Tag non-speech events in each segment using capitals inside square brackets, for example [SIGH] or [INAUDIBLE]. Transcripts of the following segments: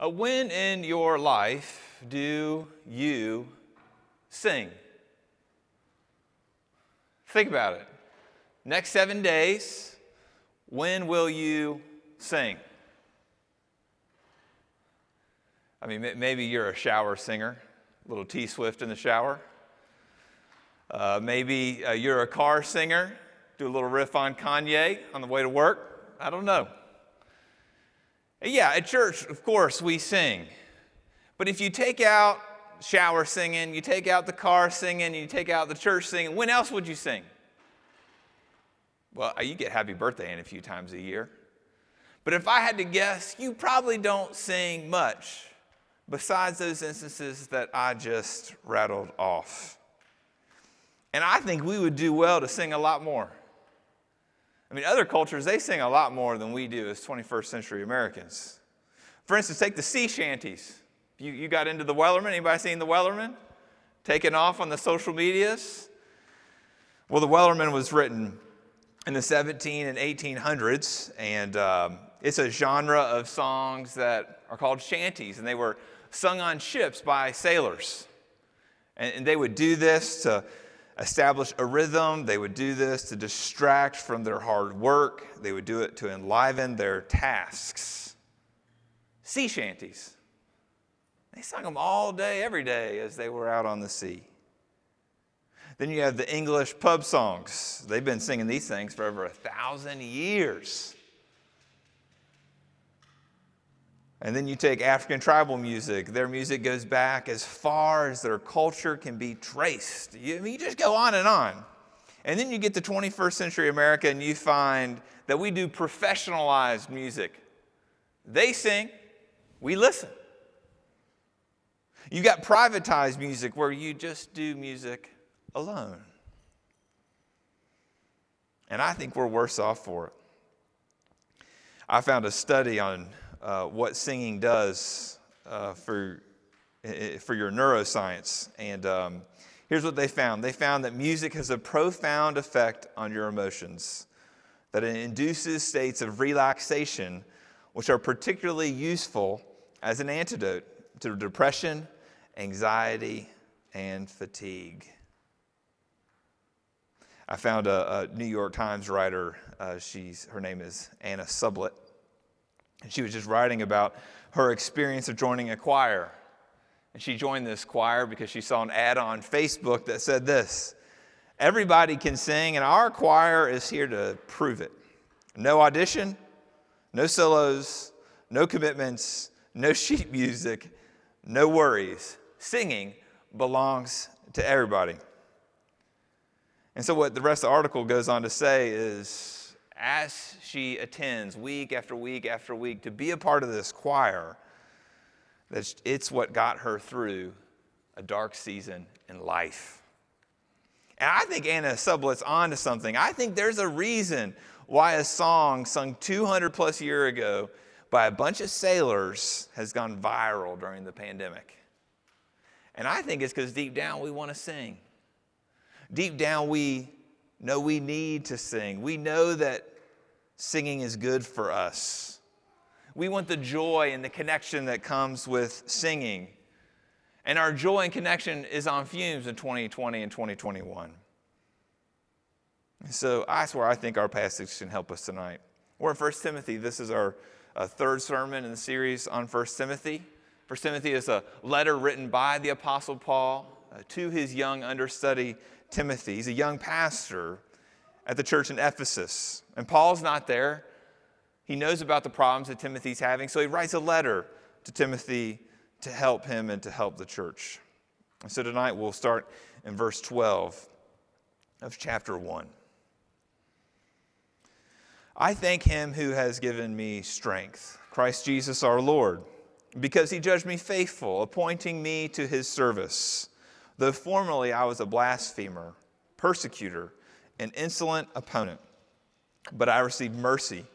Uh, when in your life do you sing? Think about it. Next seven days, when will you sing? I mean, maybe you're a shower singer, a little T Swift in the shower. Uh, maybe uh, you're a car singer, do a little riff on Kanye on the way to work. I don't know. Yeah, at church, of course, we sing. But if you take out shower singing, you take out the car singing, you take out the church singing, when else would you sing? Well, you get happy birthday in a few times a year. But if I had to guess, you probably don't sing much besides those instances that I just rattled off. And I think we would do well to sing a lot more. I mean, other cultures, they sing a lot more than we do as 21st century Americans. For instance, take the sea shanties. You, you got into the Wellerman. Anybody seen the Wellerman? Taking off on the social medias? Well, the Wellerman was written in the 17 and 1800s, and um, it's a genre of songs that are called shanties, and they were sung on ships by sailors. And, and they would do this to establish a rhythm. They would do this to distract from their hard work. They would do it to enliven their tasks. Sea shanties. They sung them all day, every day as they were out on the sea. Then you have the English pub songs. They've been singing these things for over a thousand years. And then you take African tribal music. Their music goes back as far as their culture can be traced. You, I mean, you just go on and on. And then you get to 21st century America and you find that we do professionalized music. They sing, we listen. You got privatized music where you just do music alone. And I think we're worse off for it. I found a study on uh, what singing does uh, for, for your neuroscience. And um, here's what they found they found that music has a profound effect on your emotions, that it induces states of relaxation, which are particularly useful as an antidote to depression, anxiety, and fatigue. I found a, a New York Times writer. Uh, she's, her name is Anna Sublet. And she was just writing about her experience of joining a choir. And she joined this choir because she saw an ad on Facebook that said this Everybody can sing, and our choir is here to prove it. No audition, no solos, no commitments, no sheet music, no worries. Singing belongs to everybody. And so, what the rest of the article goes on to say is as she attends week after week after week to be a part of this choir, that it's what got her through a dark season in life. And I think Anna Sublet's on to something. I think there's a reason why a song sung 200 plus year ago by a bunch of sailors has gone viral during the pandemic. And I think it's because deep down we want to sing. Deep down, we know we need to sing. We know that singing is good for us. We want the joy and the connection that comes with singing. And our joy and connection is on fumes in 2020 and 2021. So that's where I think our passage can help us tonight. We're in 1 Timothy. This is our uh, third sermon in the series on 1 Timothy. 1 Timothy is a letter written by the Apostle Paul uh, to his young understudy Timothy. He's a young pastor at the church in Ephesus. And Paul's not there. He knows about the problems that Timothy's having, so he writes a letter to Timothy to help him and to help the church. And so tonight we'll start in verse 12 of chapter 1. I thank him who has given me strength, Christ Jesus our Lord, because he judged me faithful, appointing me to his service though formerly I was a blasphemer, persecutor, an insolent opponent. But I received mercy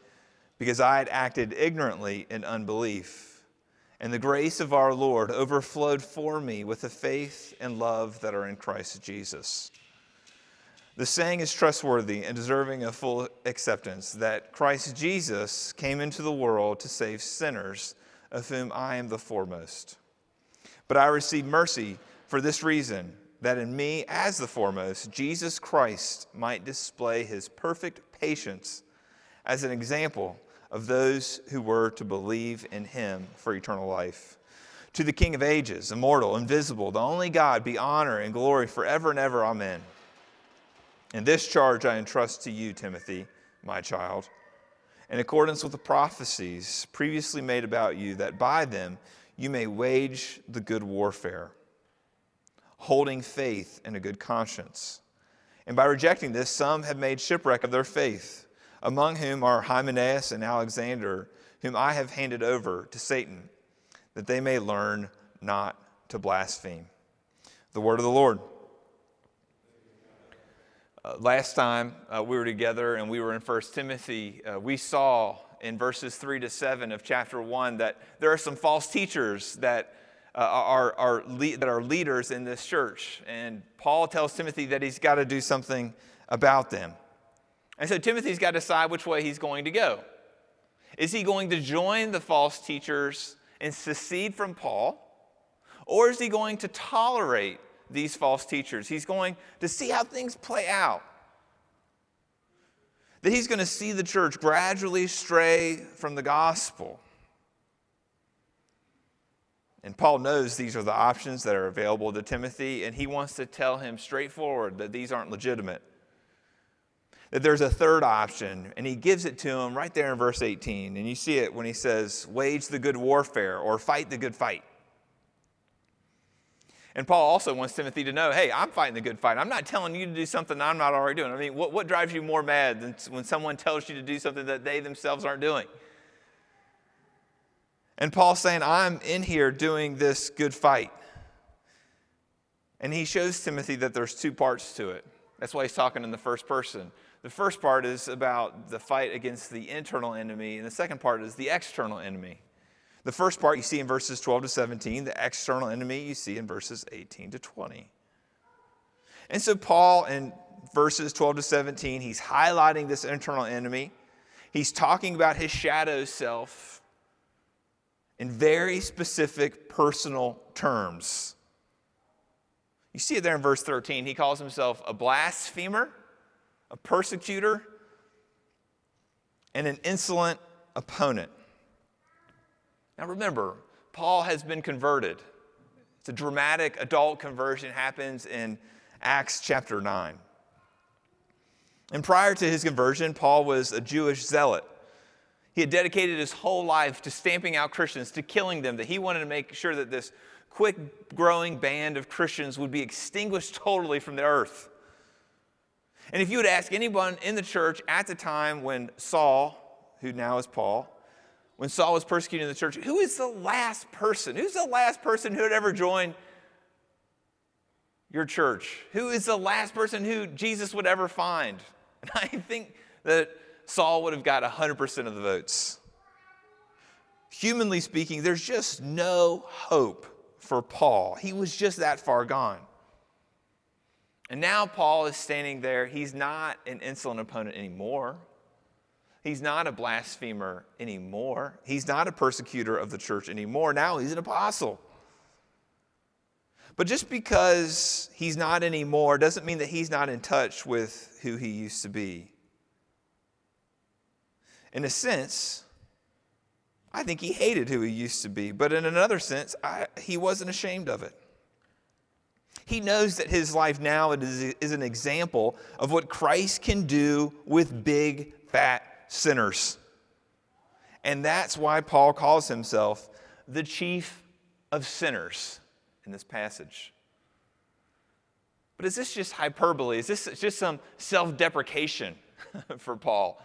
because I had acted ignorantly in unbelief. And the grace of our Lord overflowed for me with the faith and love that are in Christ Jesus. The saying is trustworthy and deserving of full acceptance that Christ Jesus came into the world to save sinners of whom I am the foremost. But I received mercy for this reason that in me, as the foremost, Jesus Christ might display his perfect patience as an example of those who were to believe in him for eternal life. To the King of ages, immortal, invisible, the only God, be honor and glory forever and ever. Amen. And this charge I entrust to you, Timothy, my child, in accordance with the prophecies previously made about you, that by them you may wage the good warfare, holding faith and a good conscience. And by rejecting this, some have made shipwreck of their faith, among whom are Hymenaeus and Alexander, whom I have handed over to Satan, that they may learn not to blaspheme. The word of the Lord. Uh, last time uh, we were together and we were in 1 Timothy, uh, we saw in verses 3 to 7 of chapter 1 that there are some false teachers that, uh, are, le- that are leaders in this church. And Paul tells Timothy that he's got to do something about them. And so Timothy's got to decide which way he's going to go. Is he going to join the false teachers and secede from Paul? Or is he going to tolerate these false teachers? He's going to see how things play out that he's going to see the church gradually stray from the gospel. And Paul knows these are the options that are available to Timothy, and he wants to tell him straightforward that these aren't legitimate. That there's a third option, and he gives it to him right there in verse 18. And you see it when he says, Wage the good warfare or fight the good fight. And Paul also wants Timothy to know hey, I'm fighting the good fight. I'm not telling you to do something I'm not already doing. I mean, what, what drives you more mad than when someone tells you to do something that they themselves aren't doing? And Paul's saying, I'm in here doing this good fight. And he shows Timothy that there's two parts to it. That's why he's talking in the first person. The first part is about the fight against the internal enemy, and the second part is the external enemy. The first part you see in verses 12 to 17, the external enemy you see in verses 18 to 20. And so, Paul, in verses 12 to 17, he's highlighting this internal enemy. He's talking about his shadow self in very specific personal terms. You see it there in verse 13. He calls himself a blasphemer, a persecutor, and an insolent opponent. Now remember, Paul has been converted. It's a dramatic adult conversion happens in Acts chapter 9. And prior to his conversion, Paul was a Jewish zealot. He had dedicated his whole life to stamping out Christians, to killing them, that he wanted to make sure that this quick growing band of Christians would be extinguished totally from the earth. And if you would ask anyone in the church at the time when Saul, who now is Paul, when Saul was persecuting the church, who is the last person? Who's the last person who had ever joined your church? Who is the last person who Jesus would ever find? [LAUGHS] And I think that Saul would have got 100% of the votes. Humanly speaking, there's just no hope for Paul. He was just that far gone. And now Paul is standing there. He's not an insolent opponent anymore. He's not a blasphemer anymore. He's not a persecutor of the church anymore. Now he's an apostle. But just because he's not anymore doesn't mean that he's not in touch with who he used to be. In a sense, I think he hated who he used to be, but in another sense, I, he wasn't ashamed of it. He knows that his life now is, is an example of what Christ can do with big, fat sinners. And that's why Paul calls himself the chief of sinners in this passage. But is this just hyperbole? Is this just some self deprecation [LAUGHS] for Paul?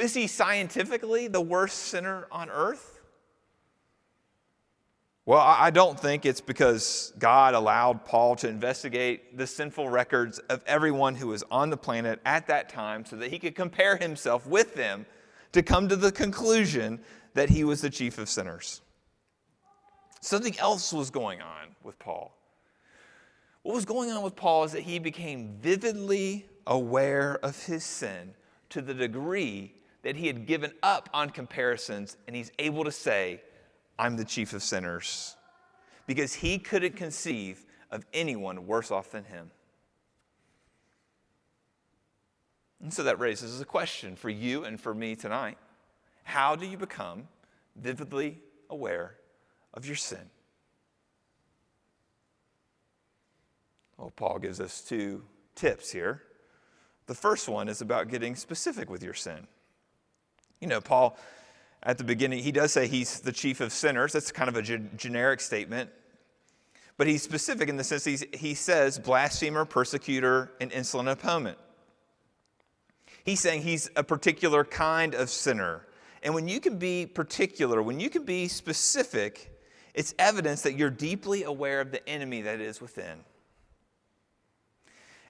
Is he scientifically the worst sinner on earth? Well, I don't think it's because God allowed Paul to investigate the sinful records of everyone who was on the planet at that time so that he could compare himself with them to come to the conclusion that he was the chief of sinners. Something else was going on with Paul. What was going on with Paul is that he became vividly aware of his sin to the degree that he had given up on comparisons and he's able to say, I'm the chief of sinners, because he couldn't conceive of anyone worse off than him. And so that raises a question for you and for me tonight. How do you become vividly aware of your sin? Well, Paul gives us two tips here. The first one is about getting specific with your sin. You know, Paul, at the beginning, he does say he's the chief of sinners. That's kind of a ge- generic statement. But he's specific in the sense he's, he says blasphemer, persecutor, and insolent opponent. He's saying he's a particular kind of sinner. And when you can be particular, when you can be specific, it's evidence that you're deeply aware of the enemy that is within.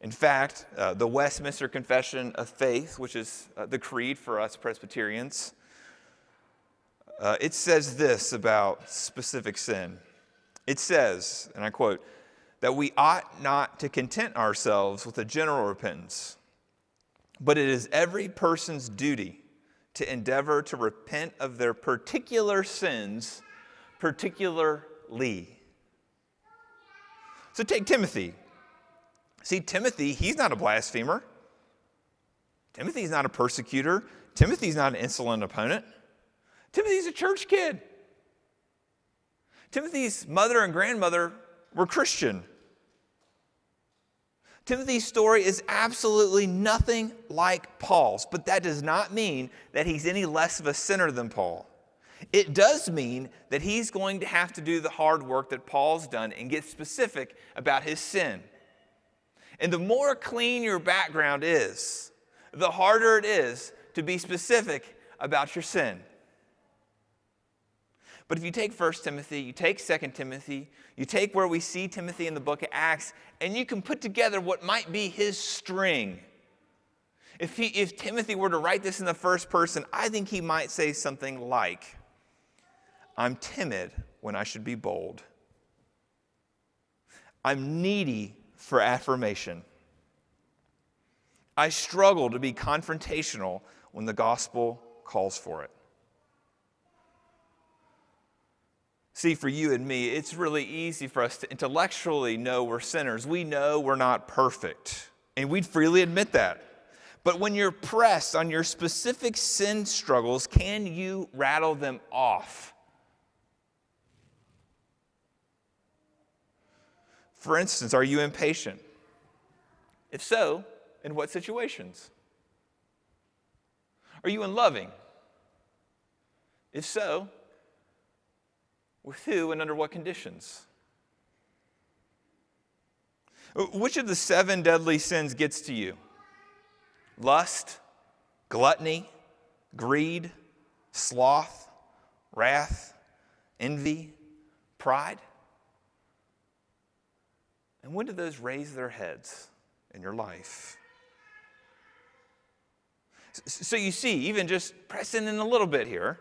In fact, uh, the Westminster Confession of Faith, which is uh, the creed for us Presbyterians, uh, it says this about specific sin. It says, and I quote, that we ought not to content ourselves with a general repentance, but it is every person's duty to endeavor to repent of their particular sins particularly. So take Timothy. See, Timothy, he's not a blasphemer. Timothy's not a persecutor. Timothy's not an insolent opponent. Timothy's a church kid. Timothy's mother and grandmother were Christian. Timothy's story is absolutely nothing like Paul's, but that does not mean that he's any less of a sinner than Paul. It does mean that he's going to have to do the hard work that Paul's done and get specific about his sin. And the more clean your background is, the harder it is to be specific about your sin. But if you take 1 Timothy, you take 2 Timothy, you take where we see Timothy in the book of Acts, and you can put together what might be his string. If, he, if Timothy were to write this in the first person, I think he might say something like, I'm timid when I should be bold. I'm needy for affirmation. I struggle to be confrontational when the gospel calls for it. See, for you and me, it's really easy for us to intellectually know we're sinners. We know we're not perfect, and we'd freely admit that. But when you're pressed on your specific sin struggles, can you rattle them off? For instance, are you impatient? If so, in what situations? Are you unloving? If so, with who and under what conditions? Which of the seven deadly sins gets to you? Lust, gluttony, greed, sloth, wrath, envy, pride? And when do those raise their heads in your life? So you see, even just pressing in a little bit here,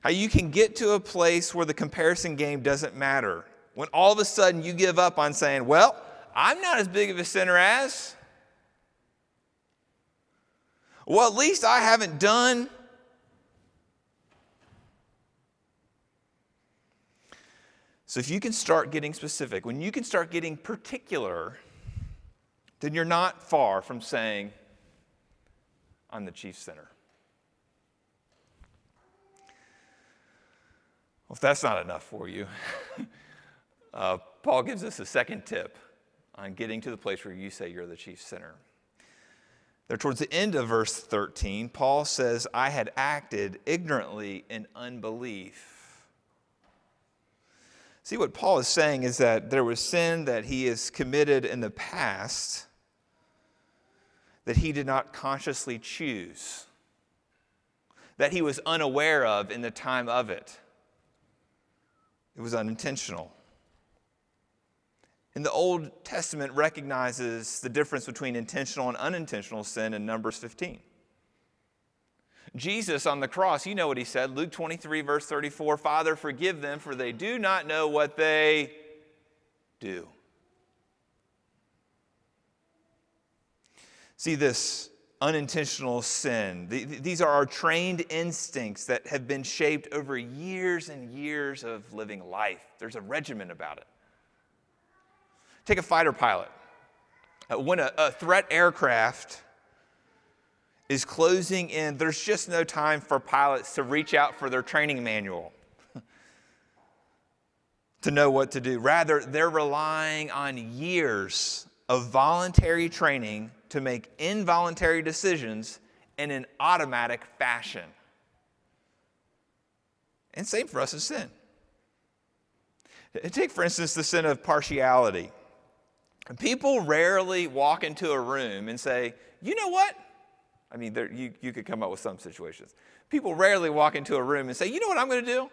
how you can get to a place where the comparison game doesn't matter. When all of a sudden you give up on saying, well, I'm not as big of a sinner as. Well, at least I haven't done So if you can start getting specific, when you can start getting particular, then you're not far from saying, I'm the chief sinner. Well, if that's not enough for you, [LAUGHS] uh, Paul gives us a second tip on getting to the place where you say you're the chief sinner. There, towards the end of verse 13, Paul says, I had acted ignorantly in unbelief. See, what Paul is saying is that there was sin that he has committed in the past that he did not consciously choose, that he was unaware of in the time of it. It was unintentional. And the Old Testament recognizes the difference between intentional and unintentional sin in Numbers 15. Jesus on the cross, you know what he said, Luke 23, verse 34 Father, forgive them, for they do not know what they do. See, this unintentional sin. These are our trained instincts that have been shaped over years and years of living life. There's a regimen about it. Take a fighter pilot. Uh, when a, a threat aircraft is closing in, there's just no time for pilots to reach out for their training manual [LAUGHS] to know what to do. Rather, they're relying on years of voluntary training to make involuntary decisions in an automatic fashion. And same for us as sin. Take, for instance, the sin of partiality. People rarely walk into a room and say, you know what? I mean, there, you, you could come up with some situations. People rarely walk into a room and say, you know what I'm going to do?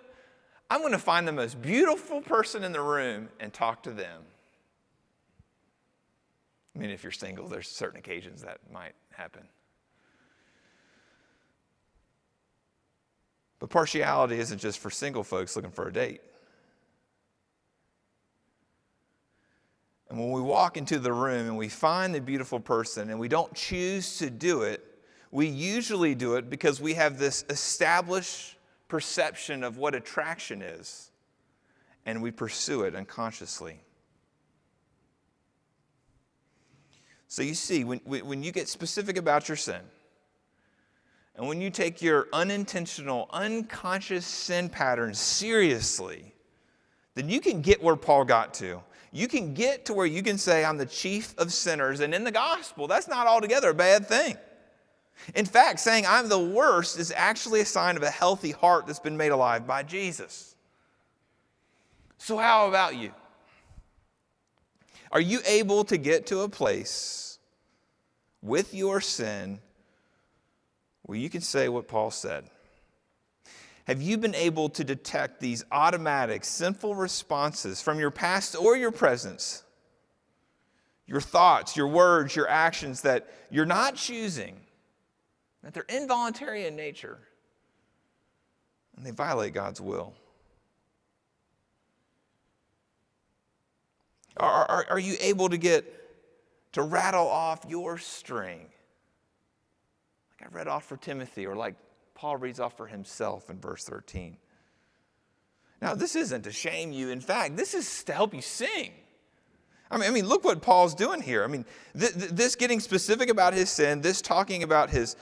I'm going to find the most beautiful person in the room and talk to them. I mean, if you're single, there's certain occasions that might happen. But partiality isn't just for single folks looking for a date. And when we walk into the room and we find the beautiful person and we don't choose to do it, we usually do it because we have this established perception of what attraction is and we pursue it unconsciously. So you see, when, when you get specific about your sin, and when you take your unintentional, unconscious sin patterns seriously, then you can get where Paul got to. You can get to where you can say, I'm the chief of sinners. And in the gospel, that's not altogether a bad thing. In fact, saying I'm the worst is actually a sign of a healthy heart that's been made alive by Jesus. So, how about you? Are you able to get to a place with your sin where you can say what Paul said? Have you been able to detect these automatic, sinful responses from your past or your presence? Your thoughts, your words, your actions that you're not choosing, that they're involuntary in nature, and they violate God's will. Are, are, are you able to get to rattle off your string? Like I read off for Timothy, or like Paul reads off for himself in verse 13. Now, this isn't to shame you. In fact, this is to help you sing. I mean, I mean look what Paul's doing here. I mean, th- th- this getting specific about his sin, this talking about his,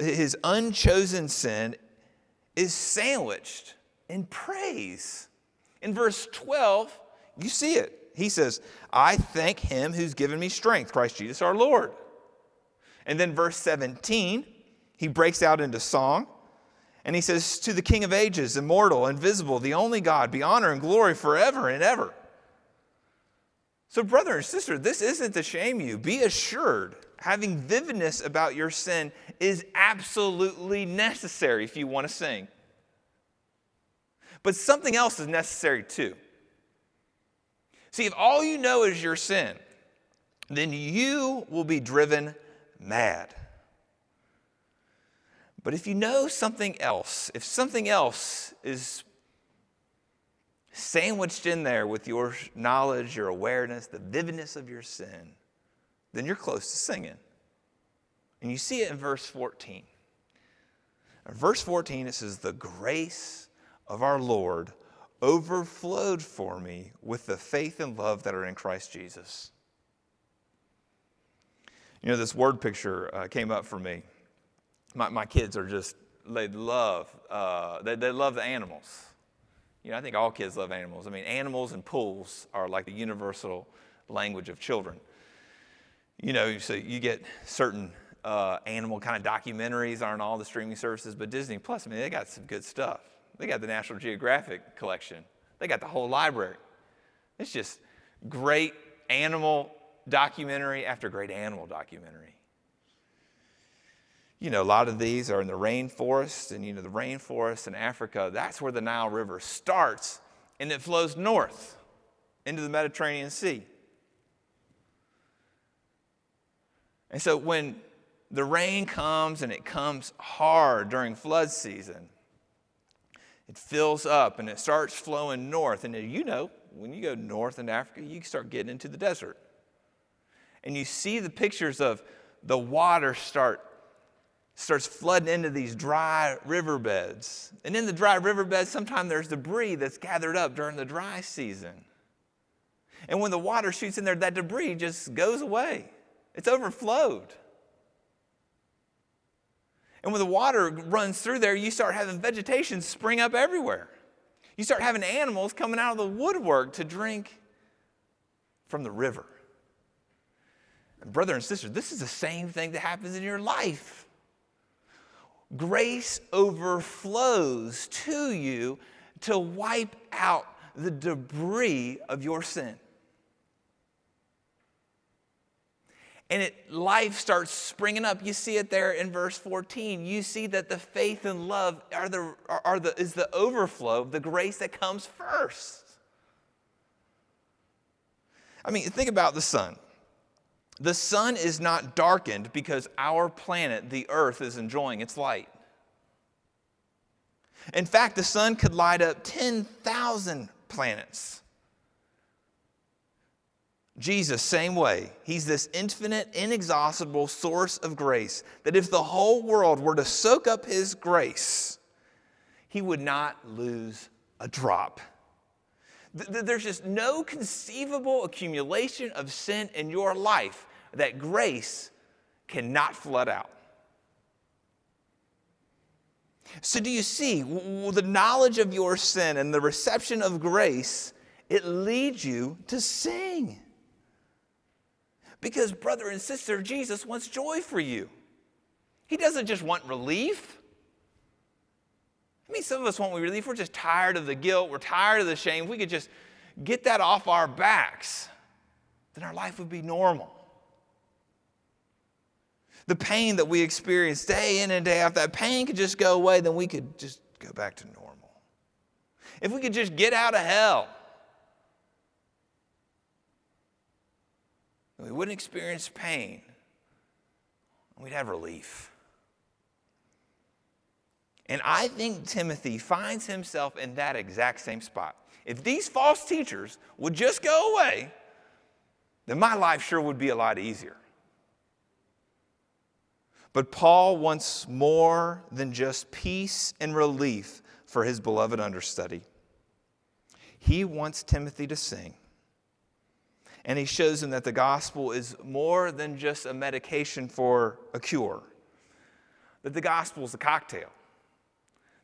his unchosen sin, is sandwiched in praise. In verse 12, you see it. He says, I thank him who's given me strength, Christ Jesus our Lord. And then verse 17, he breaks out into song. And he says, To the King of ages, immortal, invisible, the only God, be honor and glory forever and ever. So, brother and sister, this isn't to shame you. Be assured, having vividness about your sin is absolutely necessary if you want to sing. But something else is necessary too. See, if all you know is your sin, then you will be driven mad. But if you know something else, if something else is sandwiched in there with your knowledge, your awareness, the vividness of your sin, then you're close to singing. And you see it in verse 14. In verse 14, it says, The grace of our Lord overflowed for me with the faith and love that are in Christ Jesus. You know, this word picture uh, came up for me. My, my kids are just, they love, uh, they, they love the animals. You know, I think all kids love animals. I mean, animals and pools are like the universal language of children. You know, so you get certain uh, animal kind of documentaries on all the streaming services, but Disney Plus, I mean, they got some good stuff. They got the National Geographic collection, they got the whole library. It's just great animal documentary after great animal documentary. You know, a lot of these are in the rainforest, and you know, the rainforest in Africa, that's where the Nile River starts, and it flows north into the Mediterranean Sea. And so when the rain comes and it comes hard during flood season, it fills up and it starts flowing north. And you know, when you go north in Africa, you start getting into the desert. And you see the pictures of the water start starts flooding into these dry riverbeds. And in the dry riverbeds, sometimes there's debris that's gathered up during the dry season. And when the water shoots in there, that debris just goes away. It's overflowed. And when the water runs through there, you start having vegetation spring up everywhere. You start having animals coming out of the woodwork to drink from the river. And brother and sister, this is the same thing that happens in your life grace overflows to you to wipe out the debris of your sin. And it, life starts springing up. You see it there in verse 14. You see that the faith and love are the, are, the, is the overflow the grace that comes first. I mean, think about the sun. The sun is not darkened because our planet, the earth, is enjoying its light. In fact, the sun could light up 10,000 planets. Jesus, same way. He's this infinite, inexhaustible source of grace that if the whole world were to soak up his grace, he would not lose a drop. There's just no conceivable accumulation of sin in your life that grace cannot flood out. So, do you see the knowledge of your sin and the reception of grace? It leads you to sing. Because, brother and sister, Jesus wants joy for you. He doesn't just want relief. I mean, some of us want relief. We're just tired of the guilt, we're tired of the shame. If we could just get that off our backs, then our life would be normal the pain that we experience day in and day out, that pain could just go away, then we could just go back to normal. If we could just get out of hell, we wouldn't experience pain, we'd have relief. And I think Timothy finds himself in that exact same spot. If these false teachers would just go away, then my life sure would be a lot easier. But Paul wants more than just peace and relief for his beloved understudy. He wants Timothy to sing. And he shows him that the gospel is more than just a medication for a cure, that the gospel is a cocktail.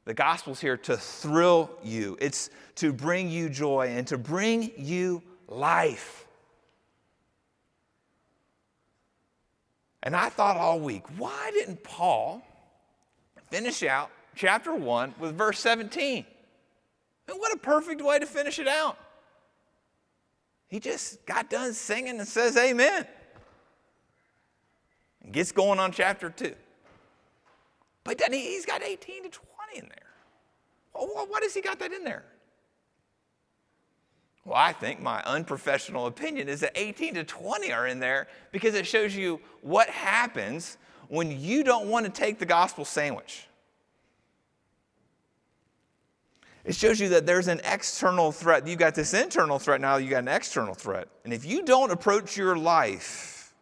The gospel's here to thrill you, it's to bring you joy and to bring you life. And I thought all week, why didn't Paul finish out chapter 1 with verse 17? And what a perfect way to finish it out. He just got done singing and says amen. And gets going on chapter 2. But then he's got 18 to 20 in there. Why does he got that in there? I think my unprofessional opinion is that 18 to 20 are in there because it shows you what happens when you don't want to take the gospel sandwich. It shows you that there's an external threat. You've got this internal threat, now you got an external threat. And if you don't approach your life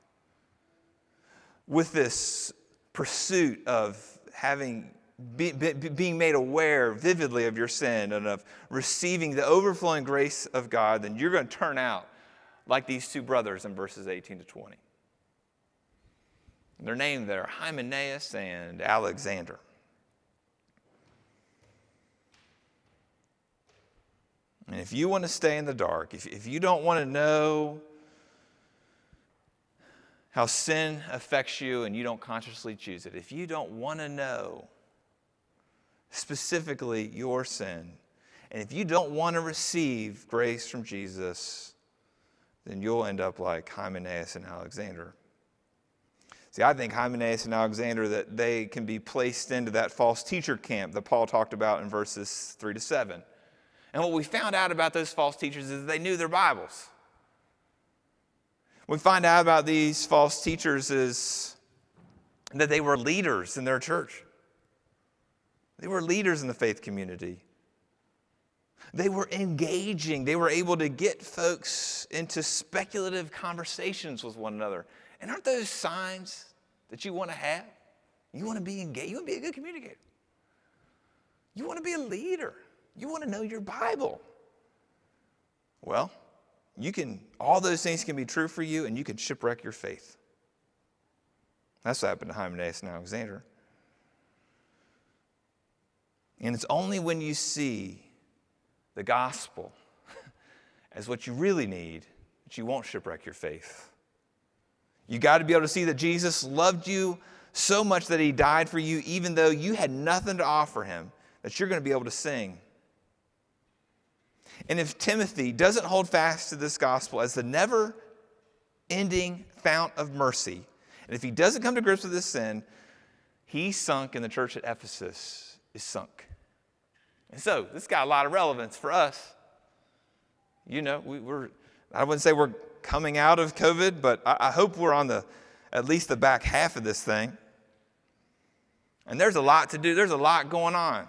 with this pursuit of having be, be, being made aware vividly of your sin and of receiving the overflowing grace of God, then you're going to turn out like these two brothers in verses 18 to 20. Their names there Hymenaeus and Alexander. And if you want to stay in the dark, if, if you don't want to know how sin affects you and you don't consciously choose it, if you don't want to know specifically your sin. And if you don't want to receive grace from Jesus, then you'll end up like Hymenaeus and Alexander. See, I think Hymenaeus and Alexander that they can be placed into that false teacher camp that Paul talked about in verses 3 to 7. And what we found out about those false teachers is they knew their Bibles. What we find out about these false teachers is that they were leaders in their church. They were leaders in the faith community. They were engaging. They were able to get folks into speculative conversations with one another. And aren't those signs that you want to have You want to be engaged. You want to be a good communicator. You want to be a leader. You want to know your Bible. Well, you can, all those things can be true for you, and you can shipwreck your faith. That's what happened to Hymenaeus and Alexander. And it's only when you see the gospel [LAUGHS] as what you really need that you won't shipwreck your faith. You got to be able to see that Jesus loved you so much that he died for you, even though you had nothing to offer him, that you're going to be able to sing. And if Timothy doesn't hold fast to this gospel as the never ending fount of mercy, and if he doesn't come to grips with this sin, he sunk in the church at Ephesus is sunk. And so this got a lot of relevance for us. You know, we, are I wouldn't say we're coming out of COVID, but I, I hope we're on the at least the back half of this thing. And there's a lot to do, there's a lot going on.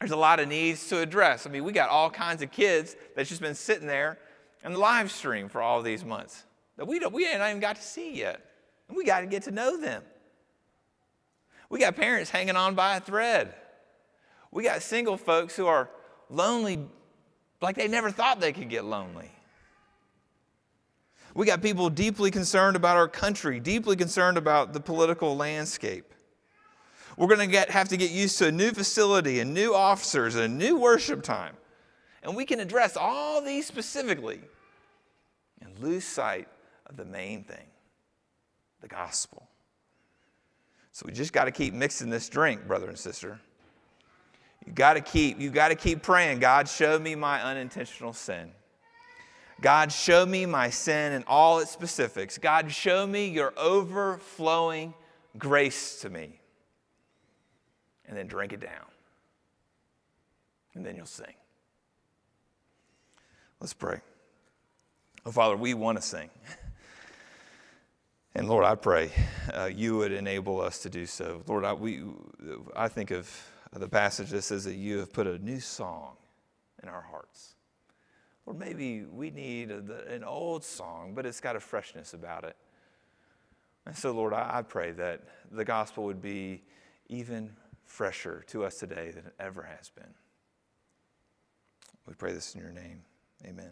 There's a lot of needs to address. I mean, we got all kinds of kids that's just been sitting there in the live stream for all these months that we, don't, we ain't even got to see yet. And we got to get to know them. We got parents hanging on by a thread. We got single folks who are lonely like they never thought they could get lonely. We got people deeply concerned about our country, deeply concerned about the political landscape. We're going to have to get used to a new facility and new officers and a new worship time. And we can address all these specifically and lose sight of the main thing the gospel. So we just got to keep mixing this drink, brother and sister. You got to keep, you got to keep praying. God, show me my unintentional sin. God, show me my sin and all its specifics. God, show me your overflowing grace to me. And then drink it down. And then you'll sing. Let's pray. Oh, Father, we want to sing. And Lord, I pray uh, you would enable us to do so. Lord, I, we, I think of the passage that says that you have put a new song in our hearts. Or maybe we need an old song, but it's got a freshness about it. And so, Lord, I, pray that the gospel would be even fresher to us today than it ever has been. We pray this in your name. Amen.